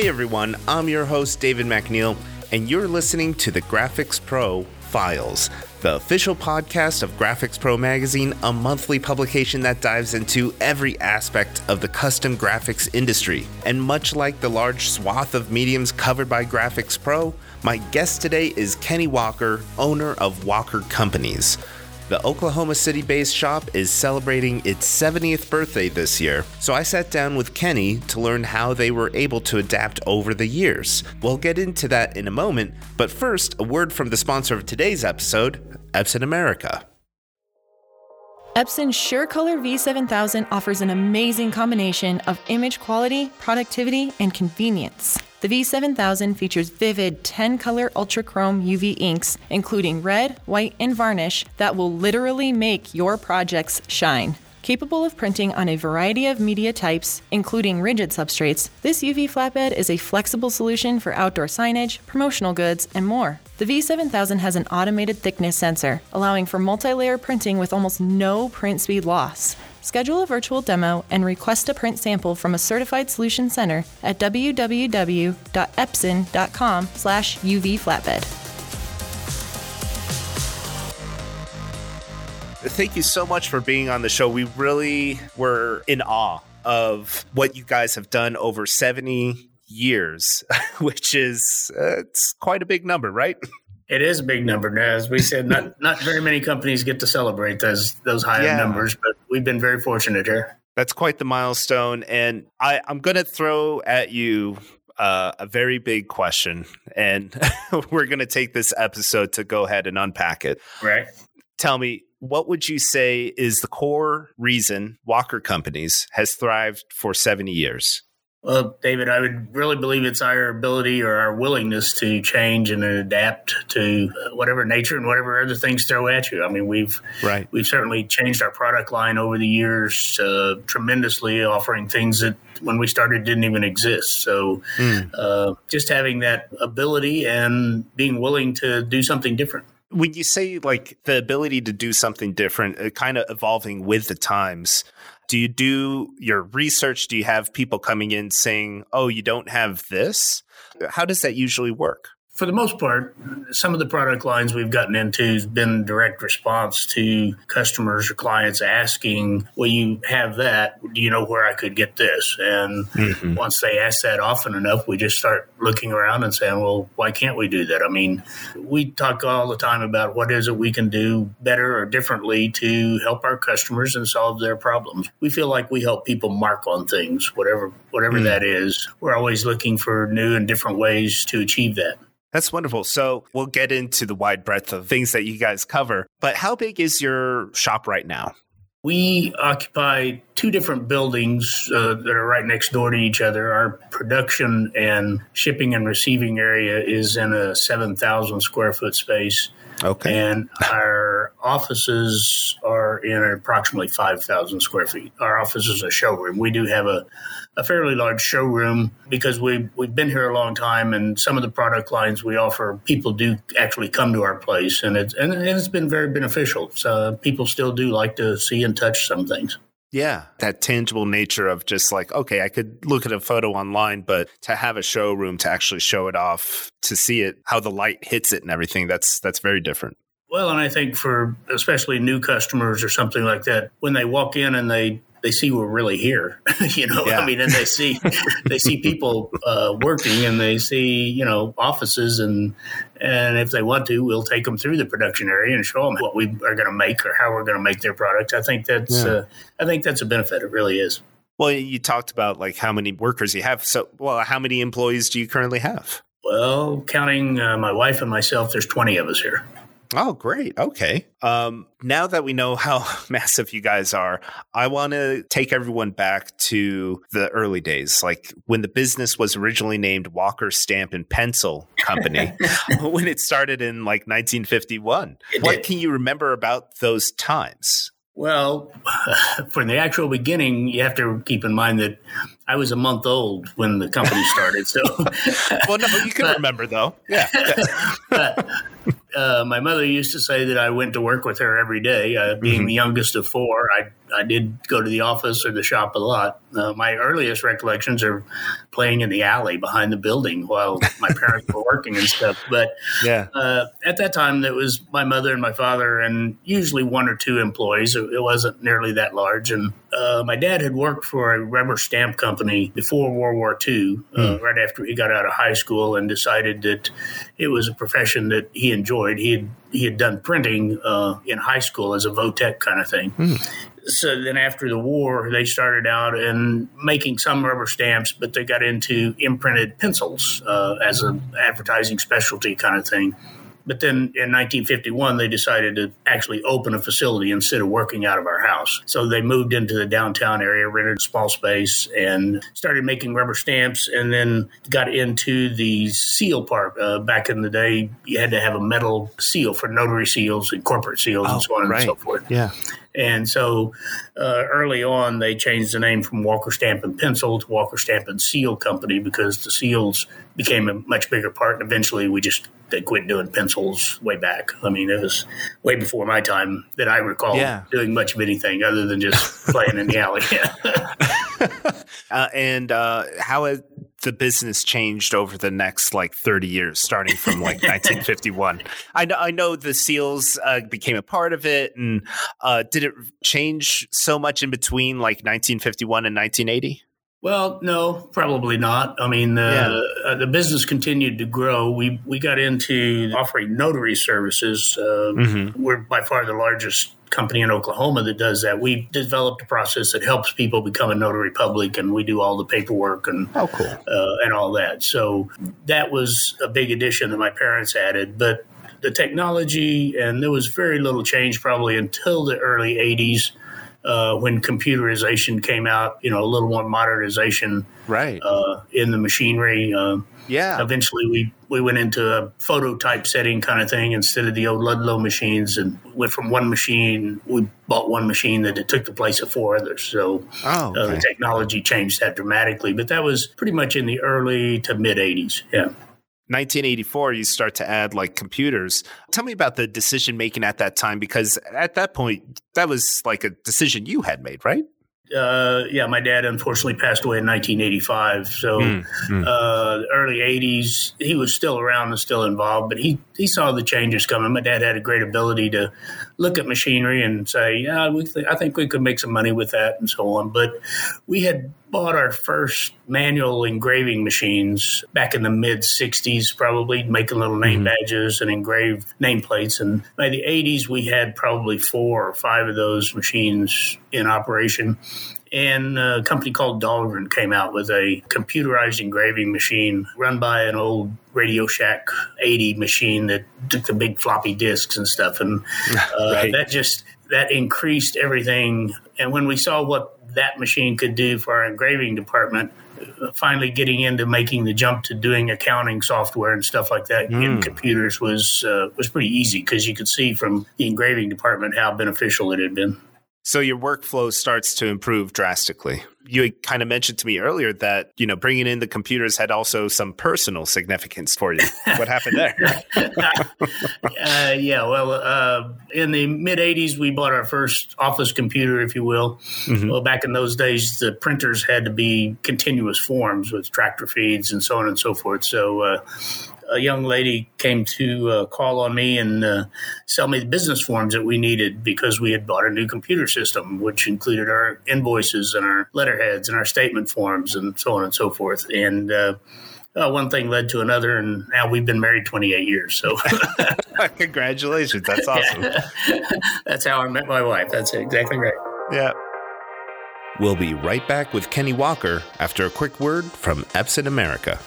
Hey everyone, I'm your host David McNeil, and you're listening to the Graphics Pro Files, the official podcast of Graphics Pro Magazine, a monthly publication that dives into every aspect of the custom graphics industry. And much like the large swath of mediums covered by Graphics Pro, my guest today is Kenny Walker, owner of Walker Companies. The Oklahoma City based shop is celebrating its 70th birthday this year, so I sat down with Kenny to learn how they were able to adapt over the years. We'll get into that in a moment, but first, a word from the sponsor of today's episode, Epson America. Epson SureColor V7000 offers an amazing combination of image quality, productivity, and convenience. The V7000 features vivid 10 color UltraChrome UV inks, including red, white, and varnish, that will literally make your projects shine. Capable of printing on a variety of media types, including rigid substrates, this UV flatbed is a flexible solution for outdoor signage, promotional goods, and more. The V7000 has an automated thickness sensor, allowing for multi layer printing with almost no print speed loss. Schedule a virtual demo and request a print sample from a certified solution center at www.epson.com slash uvflatbed. Thank you so much for being on the show. We really were in awe of what you guys have done over 70 years, which is uh, it's quite a big number, right? It is a big number. As we said, not not very many companies get to celebrate those those high yeah. numbers, but we've been very fortunate here. That's quite the milestone, and I, I'm going to throw at you uh, a very big question, and we're going to take this episode to go ahead and unpack it. Right. Tell me, what would you say is the core reason Walker Companies has thrived for 70 years? Well, David, I would really believe it's our ability or our willingness to change and adapt to whatever nature and whatever other things throw at you. I mean, we've right. we've certainly changed our product line over the years uh, tremendously, offering things that when we started didn't even exist. So, mm. uh, just having that ability and being willing to do something different when you say like the ability to do something different, uh, kind of evolving with the times, do you do your research? Do you have people coming in saying, oh, you don't have this? How does that usually work? For the most part, some of the product lines we've gotten into has been direct response to customers or clients asking, Well, you have that. Do you know where I could get this? And mm-hmm. once they ask that often enough, we just start looking around and saying, Well, why can't we do that? I mean, we talk all the time about what is it we can do better or differently to help our customers and solve their problems. We feel like we help people mark on things, whatever whatever mm-hmm. that is. We're always looking for new and different ways to achieve that. That's wonderful. So we'll get into the wide breadth of things that you guys cover. But how big is your shop right now? We occupy two different buildings uh, that are right next door to each other. Our production and shipping and receiving area is in a 7,000 square foot space. Okay. And our offices are in approximately 5,000 square feet. Our office is a showroom. We do have a, a fairly large showroom because we, we've been here a long time and some of the product lines we offer, people do actually come to our place and it's, and it's been very beneficial. So people still do like to see and touch some things. Yeah, that tangible nature of just like, okay, I could look at a photo online, but to have a showroom to actually show it off, to see it, how the light hits it and everything, that's that's very different. Well, and I think for especially new customers or something like that, when they walk in and they they see we're really here. you know, yeah. I mean, and they see they see people uh, working, and they see you know offices, and and if they want to, we'll take them through the production area and show them what we are going to make or how we're going to make their product. I think that's yeah. uh, I think that's a benefit. It really is. Well, you talked about like how many workers you have. So, well, how many employees do you currently have? Well, counting uh, my wife and myself, there's 20 of us here. Oh, great. Okay. Um, now that we know how massive you guys are, I want to take everyone back to the early days, like when the business was originally named Walker Stamp and Pencil Company, when it started in like 1951. what can you remember about those times? Well, from the actual beginning, you have to keep in mind that I was a month old when the company started. So, well, no, you can but, remember though. Yeah. but, uh, my mother used to say that I went to work with her every day. Uh, being mm-hmm. the youngest of four, I I did go to the office or the shop a lot. Uh, my earliest recollections are playing in the alley behind the building while my parents were working and stuff. But yeah, uh, at that time, it was my mother and my father, and usually one or two employees. It wasn't nearly that large. And uh, my dad had worked for a rubber stamp company before World War II, mm. right after he got out of high school, and decided that it was a profession that he enjoyed. He had he had done printing uh, in high school as a vo-tech kind of thing. Mm so then after the war, they started out and making some rubber stamps, but they got into imprinted pencils uh, as an advertising specialty kind of thing. But then in 1951, they decided to actually open a facility instead of working out of our house. So they moved into the downtown area, rented a small space, and started making rubber stamps. And then got into the seal part. Uh, back in the day, you had to have a metal seal for notary seals and corporate seals oh, and so on right. and so forth. Yeah. And so uh, early on, they changed the name from Walker Stamp and Pencil to Walker Stamp and Seal Company because the seals became a much bigger part. And eventually, we just they quit doing pencils way back. I mean, it was way before my time that I recall yeah. doing much of anything other than just playing in the alley. uh, and uh, how has the business changed over the next like 30 years, starting from like 1951? I know, I know the seals uh, became a part of it. And uh, did it change so much in between like 1951 and 1980? Well, no, probably not. I mean, uh, yeah. uh, the business continued to grow. We we got into offering notary services. Uh, mm-hmm. We're by far the largest company in Oklahoma that does that. We developed a process that helps people become a notary public, and we do all the paperwork and oh, cool. Uh, and all that. So that was a big addition that my parents added, but. The technology, and there was very little change probably until the early 80s uh, when computerization came out, you know, a little more modernization right uh, in the machinery. Uh, yeah. Eventually, we we went into a photo typesetting kind of thing instead of the old Ludlow machines, and went from one machine. We bought one machine that it took the place of four others. So oh, uh, okay. the technology changed that dramatically. But that was pretty much in the early to mid '80s. Yeah. 1984 you start to add like computers tell me about the decision making at that time because at that point that was like a decision you had made right uh, yeah, my dad unfortunately passed away in 1985. So, mm, mm. Uh, early 80s, he was still around and still involved, but he, he saw the changes coming. My dad had a great ability to look at machinery and say, yeah, we th- I think we could make some money with that and so on. But we had bought our first manual engraving machines back in the mid 60s, probably making little name mm-hmm. badges and engraved nameplates. And by the 80s, we had probably four or five of those machines in operation. And a company called Dahlgren came out with a computerized engraving machine run by an old Radio Shack 80 machine that took the big floppy disks and stuff. And uh, right. that just that increased everything. And when we saw what that machine could do for our engraving department. Finally, getting into making the jump to doing accounting software and stuff like that mm. in computers was uh, was pretty easy because you could see from the engraving department how beneficial it had been. So your workflow starts to improve drastically. You kind of mentioned to me earlier that, you know, bringing in the computers had also some personal significance for you. What happened there? uh, yeah, well, uh, in the mid 80s, we bought our first office computer, if you will. Mm-hmm. Well, back in those days, the printers had to be continuous forms with tractor feeds and so on and so forth. So, uh, a young lady came to uh, call on me and uh, sell me the business forms that we needed because we had bought a new computer system, which included our invoices and our letterheads and our statement forms and so on and so forth. And uh, uh one thing led to another, and now we've been married 28 years. So, congratulations! That's awesome. That's how I met my wife. That's exactly right. Yeah. We'll be right back with Kenny Walker after a quick word from Epson America.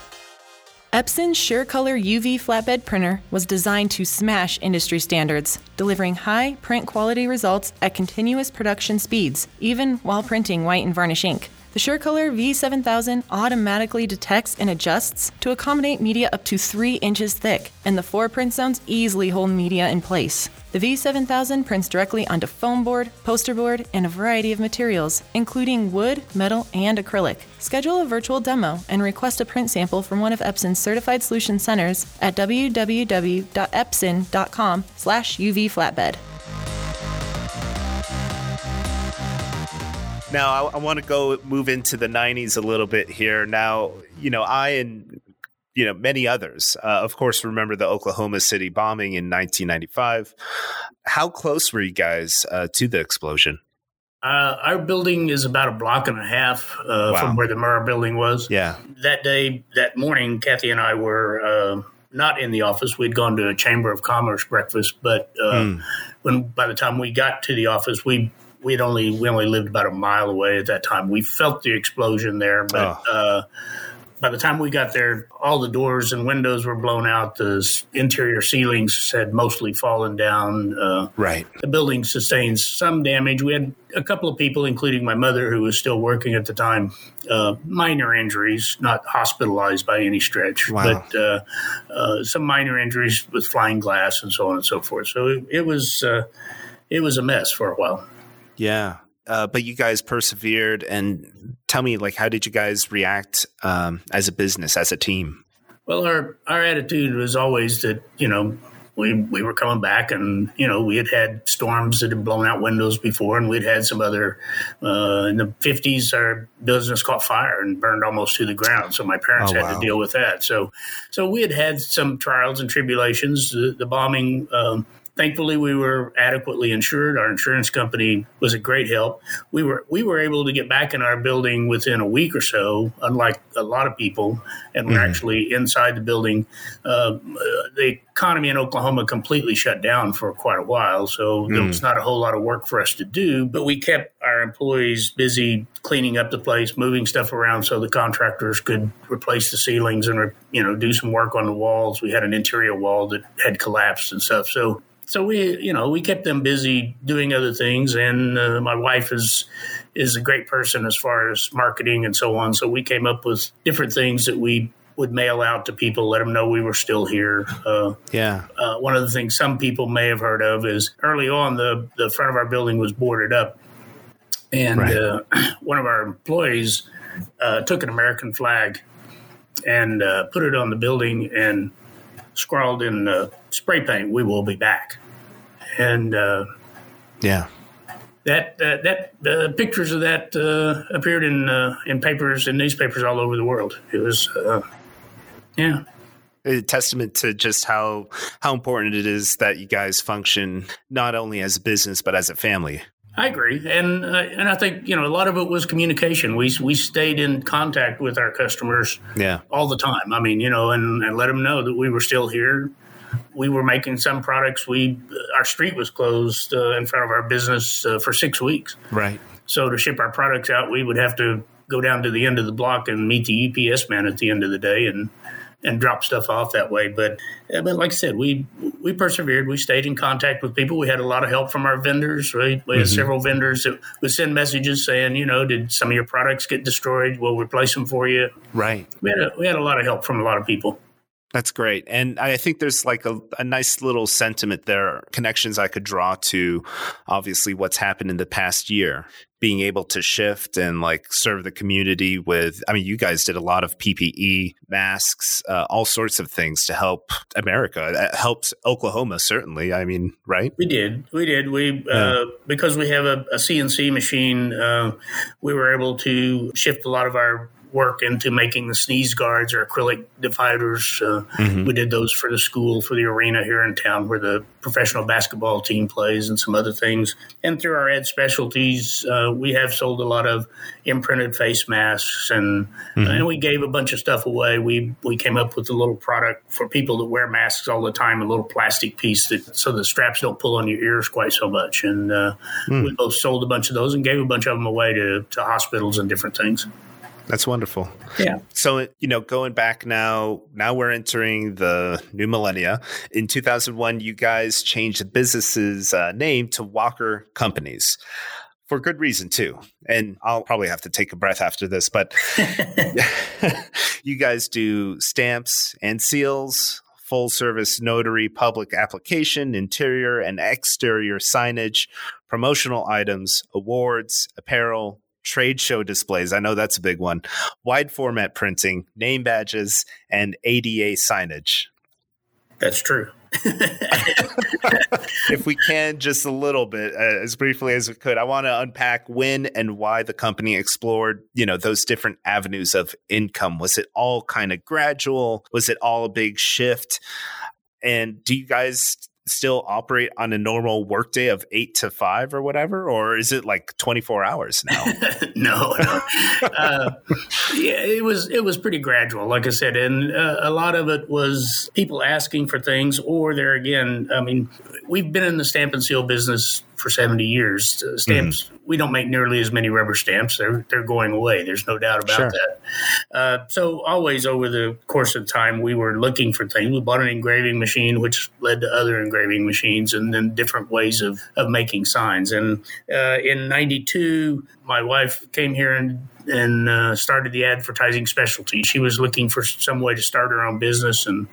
Epson's SureColor UV flatbed printer was designed to smash industry standards, delivering high print quality results at continuous production speeds, even while printing white and varnish ink. The SureColor V7000 automatically detects and adjusts to accommodate media up to 3 inches thick, and the four print zones easily hold media in place. The V7000 prints directly onto foam board, poster board, and a variety of materials, including wood, metal, and acrylic. Schedule a virtual demo and request a print sample from one of Epson's certified solution centers at www.epson.com/uvflatbed. Now, I, I want to go move into the 90s a little bit here. Now, you know, I and you know many others, uh, of course, remember the Oklahoma City bombing in 1995. How close were you guys uh, to the explosion? Uh, our building is about a block and a half uh, wow. from where the Murrah building was. Yeah. That day, that morning, Kathy and I were uh, not in the office. We'd gone to a Chamber of Commerce breakfast, but mm. when by the time we got to the office, we we'd only we only lived about a mile away at that time. We felt the explosion there, but oh. By the time we got there, all the doors and windows were blown out. The interior ceilings had mostly fallen down. Uh, right. The building sustained some damage. We had a couple of people, including my mother, who was still working at the time, uh, minor injuries, not hospitalized by any stretch, wow. but uh, uh some minor injuries with flying glass and so on and so forth. So it, it was uh, it was a mess for a while. Yeah. Uh, but you guys persevered and tell me like how did you guys react um, as a business as a team? Well our our attitude was always that you know we we were coming back and you know we had had storms that had blown out windows before and we'd had some other uh, in the 50s our business caught fire and burned almost to the ground. So my parents oh, had wow. to deal with that. So so we had had some trials and tribulations. The, the bombing um, thankfully we were adequately insured. Our insurance company was a great help. We were we were able to get back in our building within a week or so, unlike a lot of people, and we're mm-hmm. actually inside the building. Uh, the economy in Oklahoma completely shut down for quite a while, so mm. there was not a whole lot of work for us to do. But we kept our employees busy cleaning up the place, moving stuff around, so the contractors could replace the ceilings and you know do some work on the walls. We had an interior wall that had collapsed and stuff, so so we you know we kept them busy doing other things and uh, my wife is is a great person as far as marketing and so on. So we came up with different things that we would mail out to people let them know we were still here. Uh, yeah. uh, one of the things some people may have heard of is early on the the front of our building was boarded up. And right. Uh, one of our employees uh, took an american flag and uh, put it on the building and scrawled in uh, spray paint, "We will be back," and uh, yeah, that uh, that uh, pictures of that uh, appeared in uh, in papers and newspapers all over the world. It was, yeah. A testament to just how how important it is that you guys function not only as a business but as a family. I agree, and uh, and I think you know a lot of it was communication. We we stayed in contact with our customers, yeah, all the time. I mean, you know, and, and let them know that we were still here. We were making some products. We our street was closed uh, in front of our business uh, for six weeks. Right. So to ship our products out, we would have to go down to the end of the block and meet the UPS man at the end of the day, and and drop stuff off that way. But but like I said, we we persevered. We stayed in contact with people. We had a lot of help from our vendors. Right, we had mm-hmm. several vendors that would send messages saying, you know, did some of your products get destroyed? We'll replace them for you. Right. We had a, we had a lot of help from a lot of people. That's great. And I think there's like a, a, nice little sentiment there, connections I could draw to obviously what's happened in the past year, being able to shift and like serve the community with, I mean, you guys did a lot of PPE, masks, uh, all sorts of things to help America. It helps Oklahoma, certainly. I mean, right? We did. We did. We, yeah. uh, because we have a, a CNC machine, uh, we were able to shift a lot of our work into making the sneeze guards or acrylic dividers. Uh, mm-hmm. We did those for the school, for the arena here in town where the professional basketball team plays, and some other things. And through our ad specialties, uh, we have sold a lot of imprinted face masks, and mm-hmm. and we gave a bunch of stuff away. We we came up with a little product for people that wear masks all the time, a little plastic piece that so the straps don't pull on your ears quite so much. And uh, mm. we both sold a bunch of those and gave a bunch of them away to to hospitals and different things. That's wonderful. Yeah. So, you know, going back now, now we're entering the new millennia. In 2001, you guys changed the business's uh, name to Walker Companies for good reason, too. And I'll probably have to take a breath after this, but you guys do stamps and seals, full service notary, public application, interior and exterior signage, promotional items, awards, apparel, trade show displays. I know that's a big one. Wide format printing, name badges, and ADA signage. That's true. if we can, just a little bit, uh, as briefly as we could, I want to unpack when and why the company explored, you know, those different avenues of income. Was it all kind of gradual? Was it all a big shift? And do you guys still operate on a normal workday of eight to five or whatever, or is it like twenty four hours now? no, no. Uh, yeah, it was it was pretty gradual, like I said, and uh, a lot of it was people asking for things, or there again, I mean, we've been in the stamp and seal business for 70 years. Uh, stamps, mm-hmm. we don't make nearly as many rubber stamps. They're, they're going away. There's no doubt about sure. that. Uh, so, always over the course of time, we were looking for things. We bought an engraving machine, which led to other engraving machines and then different ways of, of making signs. And uh, in 92, my wife came here and and uh, started the advertising specialty. She was looking for some way to start her own business and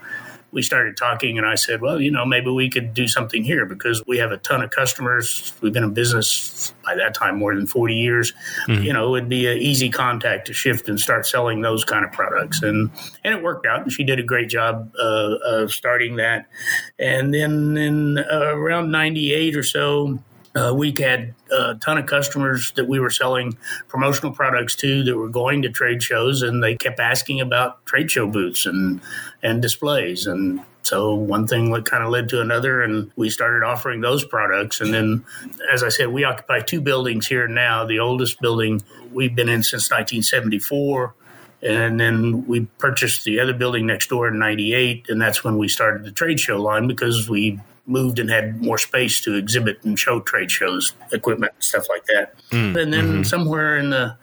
we started talking and I said, well, you know, maybe we could do something here because we have a ton of customers. We've been in business by that time more than 40 years. Mm-hmm. You know, it would be an easy contact to shift and start selling those kind of products. And, and it worked out. And she did a great job uh, of starting that. And then in uh, around 98 or so, uh, we had a ton of customers that we were selling promotional products to that were going to trade shows, and they kept asking about trade show booths and and displays. And so one thing kind of led to another, and we started offering those products. And then, as I said, we occupy two buildings here now. The oldest building we've been in since 1974. And then we purchased the other building next door in 98. And that's when we started the trade show line because we moved and had more space to exhibit and show trade shows, equipment, stuff like that. Mm, and then mm-hmm. somewhere in the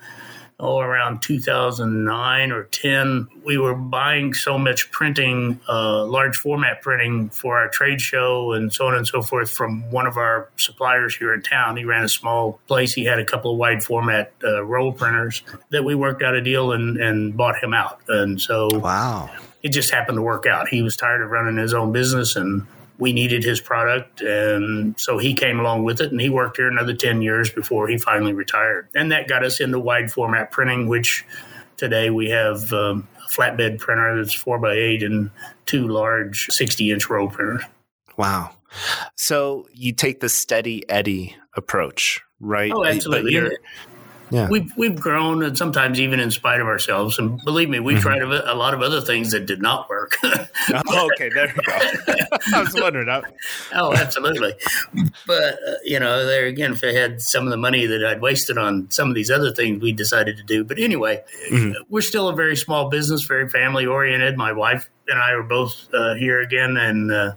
oh around 2009 or 10 we were buying so much printing uh, large format printing for our trade show and so on and so forth from one of our suppliers here in town. He ran a small place. He had a couple of wide format uh, roll printers that we worked out a deal and, and bought him out. And so wow. it just happened to work out. He was tired of running his own business and we needed his product. And so he came along with it and he worked here another 10 years before he finally retired. And that got us into wide format printing, which today we have um, a flatbed printer that's four by eight and two large 60 inch roll printers. Wow. So you take the steady Eddie approach, right? Oh, absolutely yeah. we've we've grown, and sometimes even in spite of ourselves. And believe me, we've mm-hmm. tried a, a, lot of other things that did not work. oh, okay, there you go. I was wondering. oh, absolutely. But uh, you know, there again, if I had some of the money that I'd wasted on some of these other things, we decided to do. But anyway, mm-hmm. we're still a very small business, very family oriented. My wife and I are both uh, here again, and uh,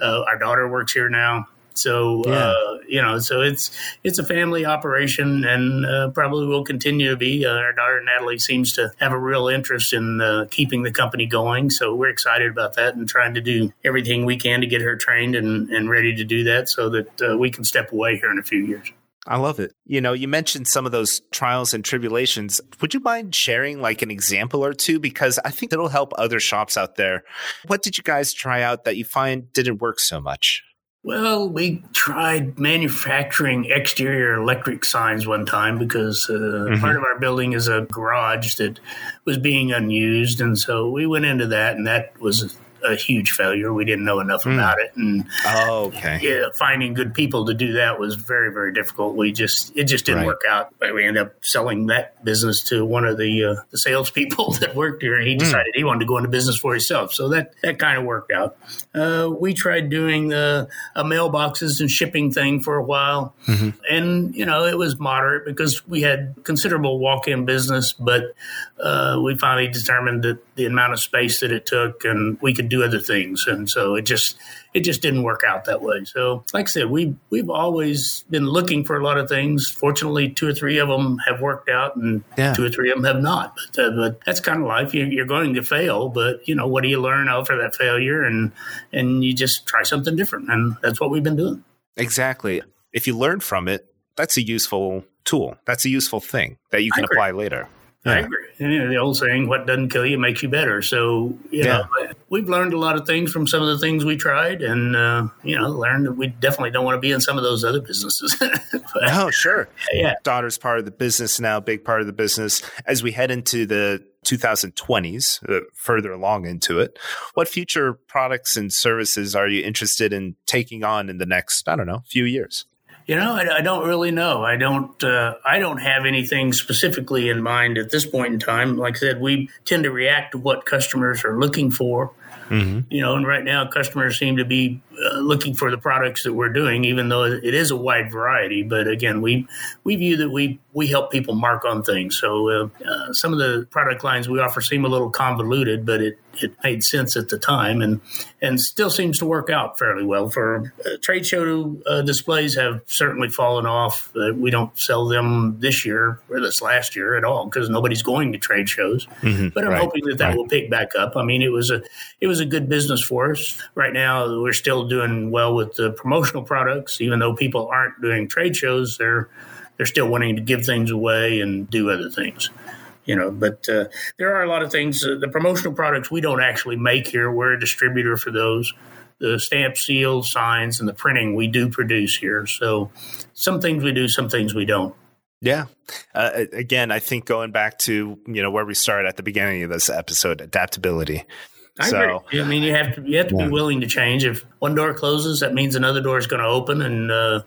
uh our daughter works here now. So yeah. uh, you know, so it's it's a family operation, and uh, probably will continue to be. Uh, our daughter Natalie seems to have a real interest in uh, keeping the company going, so we're excited about that and trying to do everything we can to get her trained and, and ready to do that, so that uh, we can step away here in a few years. I love it. You know, you mentioned some of those trials and tribulations. Would you mind sharing like an example or two? Because I think it'll help other shops out there. What did you guys try out that you find didn't work so much? Well, we tried manufacturing exterior electric signs one time because uh, mm-hmm. part of our building is a garage that was being unused. And so we went into that, and that was a huge failure. We didn't know enough mm. about it, and oh, okay, yeah, finding good people to do that was very very difficult. We just it just didn't right. work out. We ended up selling that business to one of the uh, the salespeople that worked here, and he hmm. decided mm. he wanted to go into business for himself. So that that kind of worked out. Uh, we tried doing the uh, mailboxes and shipping thing for a while, mm-hmm. and you know it was moderate because we had considerable walk in business, but uh, we finally determined that the amount of space that it took, and we could do other things, and so it just it just didn't work out that way. So, like I said, we we've always been looking for a lot of things. Fortunately, two or three of them have worked out, and yeah. two or three of them have not. But, uh, but that's kind of life. You're, you're, going to fail, but you know what do you learn after that failure, and and you just try something different, and that's what we've been doing. Exactly. If you learn from it, that's a useful tool. That's a useful thing that you can apply later. I agree. You know, the old saying, "What doesn't kill you makes you better." So, you Yeah. know, we've learned a lot of things from some of the things we tried, and uh, you know, learned that we definitely don't want to be in some of those other businesses. But, Oh, sure. yeah, Daughter's part of the business now, big part of the business. As we head into the 2020s, uh, further along into it, what future products and services are you interested in taking on in the next, I don't know, few years? You know, I, I don't really know. I don't. Uh, I don't have anything specifically in mind at this point in time. Like I said, we tend to react to what customers are looking for. You know, and right now customers seem to be uh, looking for the products that we're doing, even though it is a wide variety. But again, we we view that we we help people mark on things. So uh, uh, some of the product lines we offer seem a little convoluted, but it it made sense at the time, and and still seems to work out fairly well. For uh, trade show uh, displays have certainly fallen off. Uh, we don't sell them this year or this last year at all because nobody's going to trade shows. But I'm Mm-hmm. right, hoping that that right. will pick back up. I mean, it was a it was a good business for us. Right now, we're still doing well with the promotional products, even though people aren't doing trade shows. They're they're still wanting to give things away and do other things. You know, but uh, there are a lot of things. Uh, the promotional products we don't actually make here. We're a distributor for those. The stamp, seals, signs, and the printing we do produce here. So some things we do, some things we don't. Yeah. Uh, again, I think going back to, you know, where we started at the beginning of this episode, adaptability. I So- agree. I mean, you have to you have to Yeah. be willing to change. If one door closes, that means another door is going to open, and uh,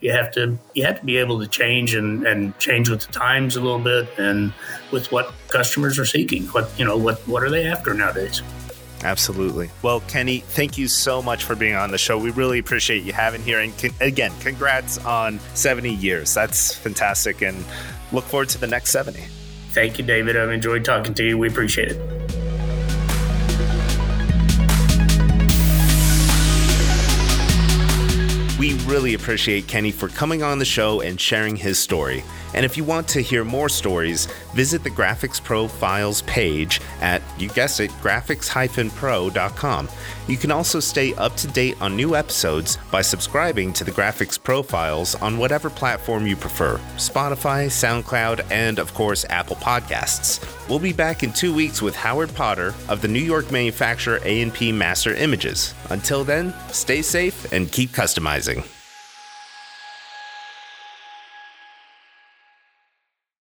you have to you have to be able to change and, and change with the times a little bit and with what customers are seeking. What you know what what are they after nowadays? Absolutely. Well, Kenny, thank you so much for being on the show. We really appreciate you having here. And con- again, congrats on 70 years. That's fantastic. And look forward to the next 70. Thank you, David. I've enjoyed talking to you. We appreciate it. We really appreciate Kenny for coming on the show and sharing his story. And if you want to hear more stories, visit the Graphics Pro Files page at, you guessed it, graphics-pro.com. You can also stay up to date on new episodes by subscribing to the Graphics Pro Files on whatever platform you prefer Spotify, SoundCloud, and of course, Apple Podcasts. We'll be back in two weeks with Howard Potter of the New York manufacturer A&P Master Images. Until then, stay safe and keep customizing.